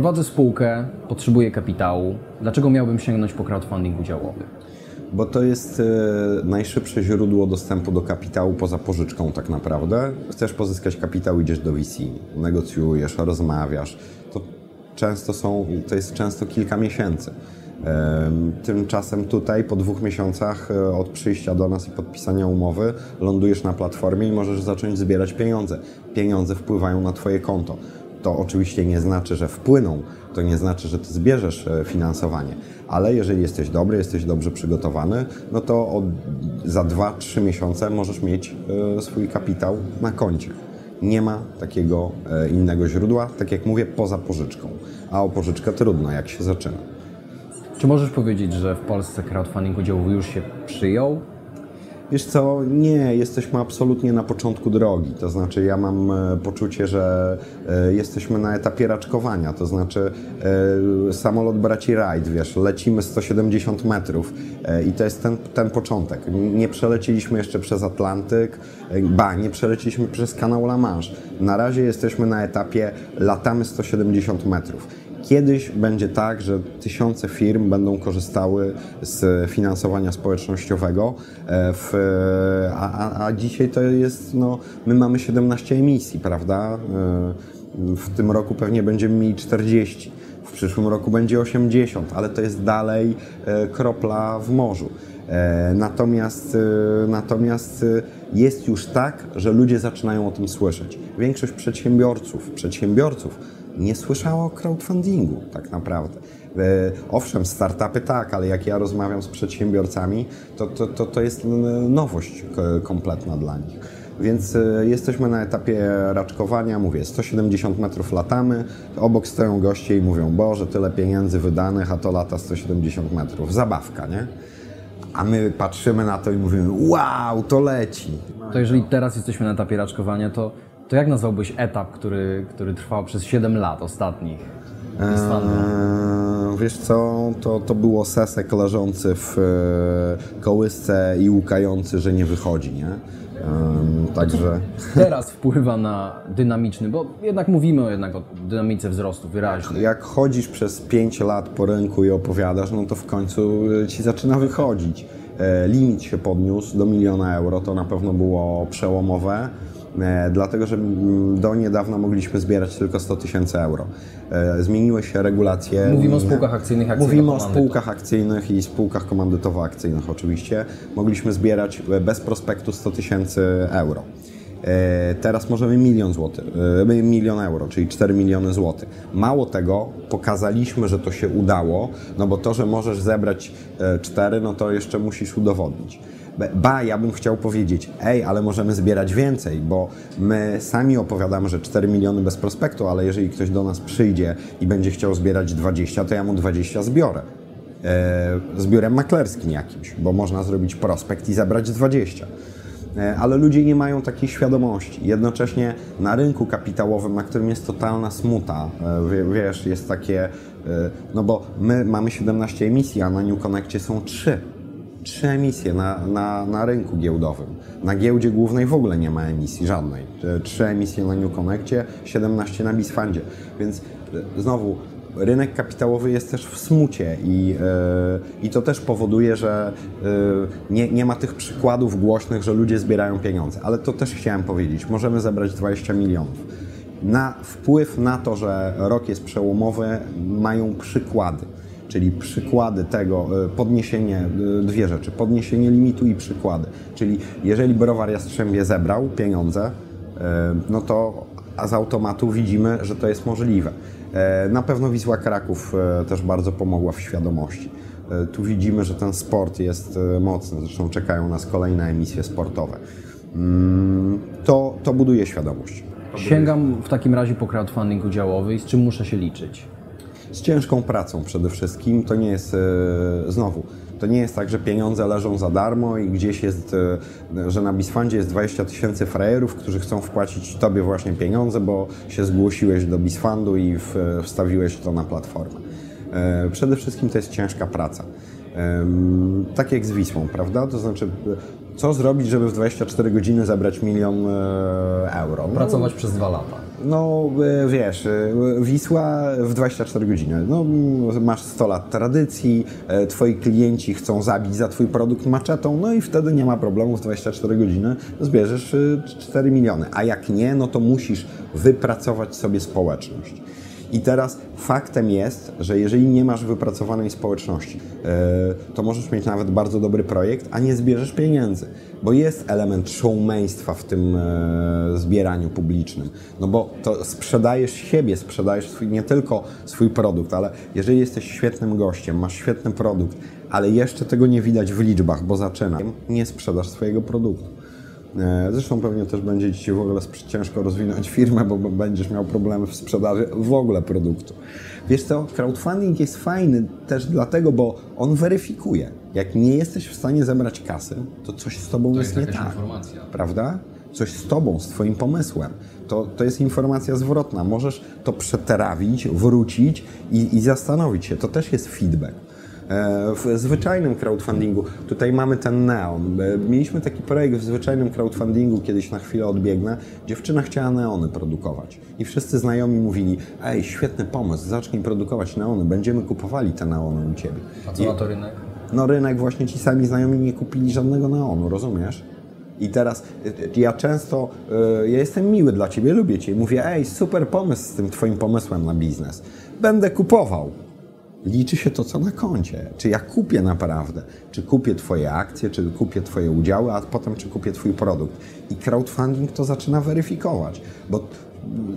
Prowadzę spółkę, potrzebuję kapitału. Dlaczego miałbym sięgnąć po crowdfunding udziałowy? Bo to jest e, najszybsze źródło dostępu do kapitału poza pożyczką tak naprawdę. Chcesz pozyskać kapitał, idziesz do VC, negocjujesz, rozmawiasz. To często są, to jest często kilka miesięcy. Em, Tymczasem tutaj po dwóch miesiącach e, od przyjścia do nas i podpisania umowy lądujesz na platformie i możesz zacząć zbierać pieniądze. Pieniądze wpływają na Twoje konto. To oczywiście nie znaczy, że wpłyną, to nie znaczy, że Ty zbierzesz e, finansowanie, ale jeżeli jesteś dobry, jesteś dobrze przygotowany, no to od, za 2-3 miesiące możesz mieć e, swój kapitał na koncie. Nie ma takiego e, innego źródła, tak jak mówię, poza pożyczką. A o pożyczkę trudno, jak się zaczyna. Czy możesz powiedzieć, że w Polsce crowdfunding udziałowy już się przyjął? Wiesz co, nie, jesteśmy absolutnie na początku drogi. To znaczy, ja mam e, poczucie, że e, jesteśmy na etapie raczkowania. To znaczy, e, samolot braci Wright, wiesz, lecimy 170 metrów i to jest ten, ten początek. Nie przelecieliśmy jeszcze przez Atlantyk, ba, nie przeleciliśmy przez kanał La Manche. Na razie jesteśmy na etapie latamy 170 metrów. Kiedyś będzie tak, że tysiące firm będą korzystały z finansowania społecznościowego, e, w, a, a, dzisiaj to jest, no, my mamy 17 emisji, prawda? E, W tym roku pewnie będziemy mieli 40, w przyszłym roku będzie 80, ale to jest dalej e, kropla w morzu. Natomiast, natomiast jest już tak, że ludzie zaczynają o tym słyszeć. Większość przedsiębiorców, przedsiębiorców nie słyszała o crowdfundingu tak naprawdę. E, Owszem, startupy tak, ale jak ja rozmawiam z przedsiębiorcami, to, to, to, to jest nowość kompletna dla nich. Więc e, jesteśmy na etapie raczkowania, mówię, 170 metrów latamy, obok stoją goście i mówią, Boże, tyle pieniędzy wydanych, a to lata 170 metrów. Zabawka, nie? A my patrzymy na to i mówimy, wow, to leci. To jeżeli teraz jesteśmy na etapie raczkowania, to, to jak nazwałbyś etap, który, który trwał przez 7 lat ostatnich? Eee, wiesz co, to, to było sesek leżący w e, kołysce i łukający, że nie wychodzi, nie? Ehm, także Teraz wpływa na dynamiczny, bo jednak mówimy jednak o dynamice wzrostu wyraźnej. jak chodzisz przez 5 lat po rynku i opowiadasz, no to w końcu e, ci zaczyna wychodzić. E, Limit się podniósł do miliona euro, to na pewno było przełomowe. E, Dlatego, że mm, do niedawna mogliśmy zbierać tylko 100 tysięcy euro. E, Zmieniły się regulacje. Mówimy o spółkach akcyjnych, Mówimy o spółkach akcyjnych i spółkach komandytowo-akcyjnych oczywiście. Mogliśmy zbierać e, bez prospektu 100 tysięcy euro. Teraz możemy milion złotych, milion euro, czyli 4 miliony złotych. Mało tego, pokazaliśmy, że to się udało, no bo to, że możesz zebrać 4, no to jeszcze musisz udowodnić. Ba, ja bym chciał powiedzieć, ej, ale możemy zbierać więcej, bo my sami opowiadamy, że 4 miliony bez prospektu, ale jeżeli ktoś do nas przyjdzie i będzie chciał zbierać 20, to ja mu 20 zbiorę. E, z biurem maklerskim jakimś, bo można zrobić prospekt i zebrać 20. E, Ale ludzie nie mają takiej świadomości. Jednocześnie na rynku kapitałowym, na którym jest totalna smuta, e, wie- wiesz, jest takie, no bo my mamy 17 emisji, a na New Connectie są 3. Trzy emisje na, na, na rynku giełdowym. Na giełdzie głównej w ogóle nie ma emisji żadnej. E, Trzy emisje na New Connectie, 17 na Bisfundzie. Więc e, znowu, rynek kapitałowy jest też w smucie i, e, i to też powoduje, że e, nie, nie ma tych przykładów głośnych, że ludzie zbierają pieniądze. Ale to też chciałem powiedzieć, możemy zebrać 20 milionów. Na wpływ na to, że rok jest przełomowy, mają przykłady. Czyli przykłady tego, e, podniesienie, e, dwie rzeczy, podniesienie limitu i przykłady. Czyli jeżeli browar Jastrzębie zebrał pieniądze, e, no to z automatu widzimy, że to jest możliwe. Na pewno Wisła Kraków też bardzo pomogła w świadomości. Tu widzimy, że ten sport jest mocny, zresztą czekają nas kolejne emisje sportowe. Mm, To, to buduje świadomość. Sięgam w takim razie po crowdfunding udziałowy i z czym muszę się liczyć? Z ciężką pracą przede wszystkim. To nie jest, e, znowu, to nie jest tak, że pieniądze leżą za darmo i gdzieś jest, e, że na Bisfundzie jest 20 tysięcy frajerów, którzy chcą wpłacić Tobie właśnie pieniądze, bo się zgłosiłeś do Bisfundu i wstawiłeś to na platformę. E, Przede wszystkim to jest ciężka praca. Tak jak z Wisłą, prawda? To znaczy, co zrobić, żeby w 24 godziny zebrać milion euro? No, Pracować przez dwa lata. No e, wiesz, e, Wisła w 24 godziny. No, masz 100 lat tradycji, e, twoi klienci chcą zabić za twój produkt maczetą, no i wtedy nie ma problemu, w 24 godziny zbierzesz e, 4 miliony. A jak nie, no to musisz wypracować sobie społeczność. I teraz faktem jest, że jeżeli nie masz wypracowanej społeczności, e, to możesz mieć nawet bardzo dobry projekt, a nie zbierzesz pieniędzy. Bo jest element showmeństwa w tym e, zbieraniu publicznym. No bo to sprzedajesz siebie, sprzedajesz swój, nie tylko swój produkt, ale jeżeli jesteś świetnym gościem, masz świetny produkt, ale jeszcze tego nie widać w liczbach, bo zaczyna, nie sprzedasz swojego produktu. E, Zresztą pewnie też będzie Ci w ogóle ciężko rozwinąć firmę, bo będziesz miał problemy w sprzedaży w ogóle produktu. Wiesz co, crowdfunding jest fajny też dlatego, bo on weryfikuje. Jak nie jesteś w stanie zebrać kasy, to coś z Tobą jest, jest nie tak. informacja. Prawda? Coś z Tobą, z Twoim pomysłem. To, to jest informacja zwrotna. Możesz to przeterawić, wrócić i, i zastanowić się. To też jest feedback. E, W zwyczajnym crowdfundingu, tutaj mamy ten neon. E, Mieliśmy taki projekt w zwyczajnym crowdfundingu, kiedyś na chwilę odbiegnę. Dziewczyna chciała neony produkować. I wszyscy znajomi mówili, ej, świetny pomysł, zacznij produkować neony, będziemy kupowali te neony u Ciebie. A co na to rynek? No rynek właśnie ci sami znajomi nie kupili żadnego neonu, rozumiesz? I teraz y, ja często, ja jestem miły dla Ciebie, lubię Cię. Mówię, ej, super pomysł z tym Twoim pomysłem na biznes. Będę kupował. Liczy się to, co na koncie. Czy ja kupię naprawdę? Czy kupię Twoje akcje, czy kupię Twoje udziały, a potem czy kupię Twój produkt. I crowdfunding to zaczyna weryfikować. Bo,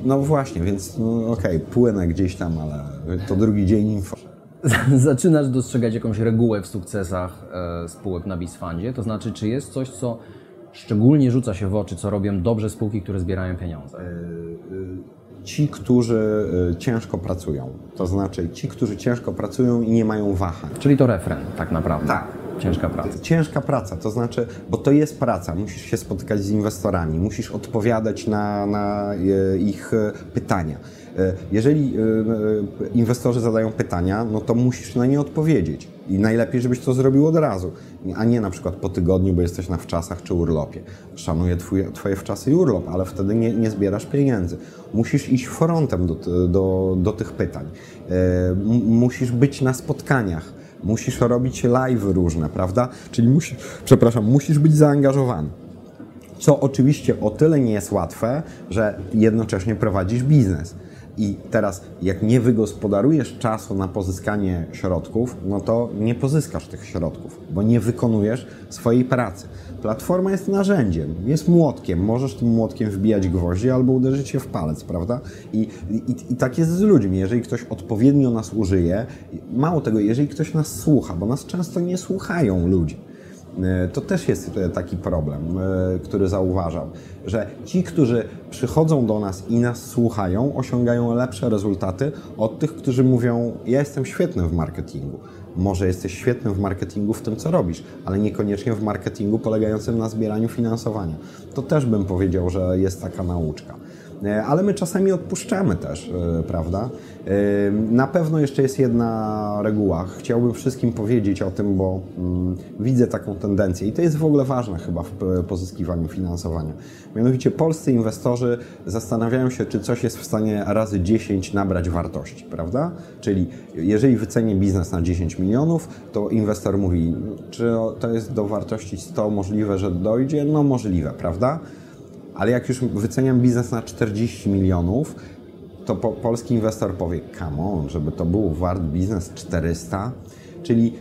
no właśnie, więc no, okej, płynę gdzieś tam, ale to drugi dzień info. Zaczynasz dostrzegać jakąś regułę w sukcesach e, spółek na Bizfundzie? To znaczy, czy jest coś, co szczególnie rzuca się w oczy, co robią dobrze spółki, które zbierają pieniądze? Ci, którzy y, ciężko pracują. To znaczy ci, którzy ciężko pracują i nie mają wahań. Czyli to refren, tak naprawdę. Tak. Ciężka praca. Ciężka praca, to znaczy, bo to jest praca, musisz się spotykać z inwestorami, musisz odpowiadać na, na e, ich e, pytania. E, Jeżeli inwestorzy zadają pytania, no to musisz na nie odpowiedzieć. I najlepiej, żebyś to zrobił od razu, a nie na przykład po tygodniu, bo jesteś na wczasach czy urlopie. Szanuję twój, Twoje wczasy i urlop, ale wtedy nie, nie zbierasz pieniędzy. Musisz iść frontem do, do, do tych pytań. Musisz być na spotkaniach. Musisz robić live różne, prawda? Czyli musisz, przepraszam, musisz być zaangażowany. Co oczywiście o tyle nie jest łatwe, że jednocześnie prowadzisz biznes. I teraz, jak nie wygospodarujesz czasu na pozyskanie środków, no to nie pozyskasz tych środków, bo nie wykonujesz swojej pracy. Platforma jest narzędziem, jest młotkiem. Możesz tym młotkiem wbijać gwoździe albo uderzyć się w palec, prawda? I, i, I tak jest z ludźmi. Jeżeli ktoś odpowiednio nas użyje, mało tego, jeżeli ktoś nas słucha, bo nas często nie słuchają ludzie. E, To też jest e, taki problem, e, który zauważam, że ci, którzy przychodzą do nas i nas słuchają, osiągają lepsze rezultaty od tych, którzy mówią: Ja jestem świetny w marketingu. Może jesteś świetny w marketingu w tym, co robisz, ale niekoniecznie w marketingu polegającym na zbieraniu finansowania. To też bym powiedział, że jest taka nauczka. E, Ale my czasami odpuszczamy też, e, prawda? E, Na pewno jeszcze jest jedna reguła. Chciałbym wszystkim powiedzieć o tym, bo mm, widzę taką tendencję i to jest w ogóle ważne chyba w pozyskiwaniu finansowania. Mianowicie polscy inwestorzy zastanawiają się, czy coś jest w stanie razy 10 nabrać wartości, prawda? Czyli jeżeli wycenię biznes na 10 milionów, to inwestor mówi, czy to jest do wartości 100 możliwe, że dojdzie? No możliwe, prawda? Ale jak już wyceniam biznes na 40 milionów, to po, polski inwestor powie, come on, żeby to był wart biznes 400, czyli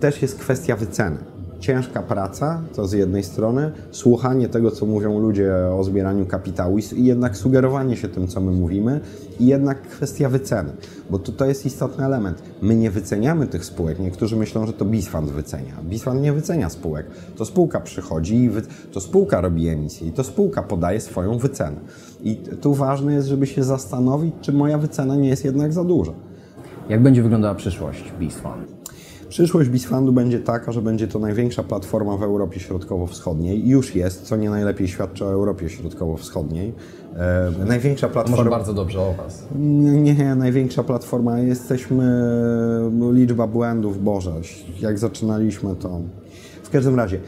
też jest kwestia wyceny. Ciężka praca, to z jednej strony, słuchanie tego, co mówią ludzie o zbieraniu kapitału i jednak sugerowanie się tym, co my mówimy i jednak kwestia wyceny, bo to, to jest istotny element. My nie wyceniamy tych spółek. Niektórzy myślą, że to Bisfund wycenia. Bisfund nie wycenia spółek. To spółka przychodzi i wy, to spółka robi emisję i to spółka podaje swoją wycenę. I tu ważne jest, żeby się zastanowić, czy moja wycena nie jest jednak za duża. Jak będzie wyglądała przyszłość Bizfund? Przyszłość Bisfundu będzie taka, że będzie to największa platforma w Europie Środkowo-Wschodniej. Już jest, co nie najlepiej świadczy o Europie Środkowo-Wschodniej. E, największa Może platforma... bardzo dobrze o Was. Nie, nie, największa platforma. Jesteśmy, liczba błędów, Boże, jak zaczynaliśmy to... W każdym razie,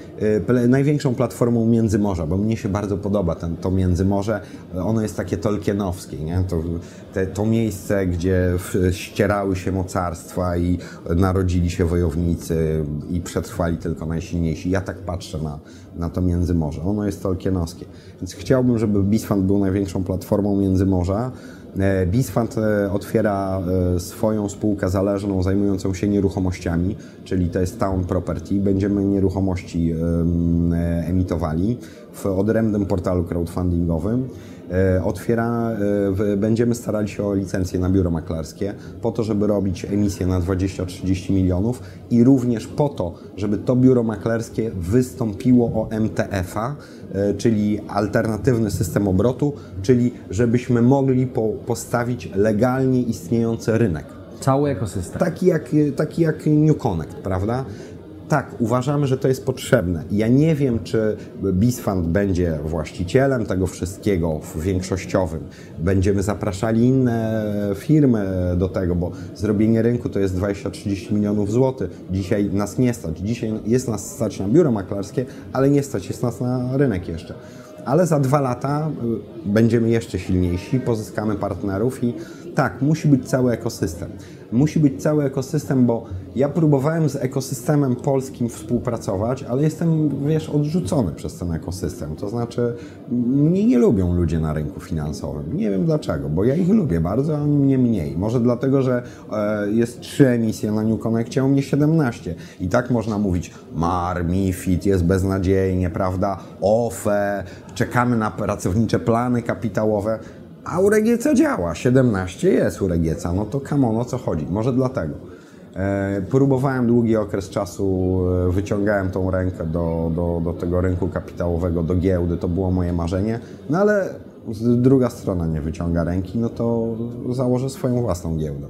ple- największą platformą Międzymorza, bo mnie się bardzo podoba ten, to Międzymorze, y, ono jest takie tolkienowskie, nie? To, te, to miejsce, gdzie ścierały się mocarstwa i narodzili się wojownicy i przetrwali tylko najsilniejsi. Ja tak patrzę na, na to Międzymorze. Ono jest tolkienowskie. Więc chciałbym, żeby Bisfant był największą platformą Międzymorza. E, Bisfant e, otwiera e, swoją spółkę zależną zajmującą się nieruchomościami, czyli to jest Town Property. Będziemy nieruchomości em, emitowali w odrębnym portalu crowdfundingowym. Otwiera, będziemy starali się o licencje na biuro maklerskie, po to, żeby robić emisję na 20-30 milionów i również po to, żeby to biuro maklerskie wystąpiło o MTF-a, czyli alternatywny system obrotu, czyli żebyśmy mogli po, postawić legalnie istniejący rynek. Cały ekosystem. Taki jak, taki jak New Connect, prawda? Tak, uważamy, że to jest potrzebne. Ja nie wiem, czy Bisfund będzie właścicielem tego wszystkiego w większościowym. Będziemy zapraszali inne firmy do tego, bo zrobienie rynku to jest 20-30 milionów złotych. Dzisiaj nas nie stać. Dzisiaj jest nas stać na biuro maklerskie, ale nie stać jest nas na rynek jeszcze. Ale za dwa lata y, będziemy jeszcze silniejsi, pozyskamy partnerów i tak, musi być cały ekosystem. Musi być cały ekosystem, bo ja próbowałem z ekosystemem polskim współpracować, ale jestem, wiesz, odrzucony przez ten ekosystem. To znaczy, mnie nie lubią ludzie na rynku finansowym. Nie wiem dlaczego, bo ja ich lubię bardzo, a oni mnie mniej. Może dlatego, że e, jest trzy emisje na New Connectie, a u mnie 17. I tak można mówić, MAR, MIFID, jest beznadziejnie, prawda? OFE, czekamy na pracownicze plany kapitałowe. A u Regieca działa, 17 jest u Regieca, no to come on, o co chodzi? Może dlatego. E, próbowałem długi okres czasu, e, wyciągałem tą rękę do, do, do tego rynku kapitałowego, do giełdy, to było moje marzenie, no ale druga strona nie wyciąga ręki, no to założę swoją własną giełdę.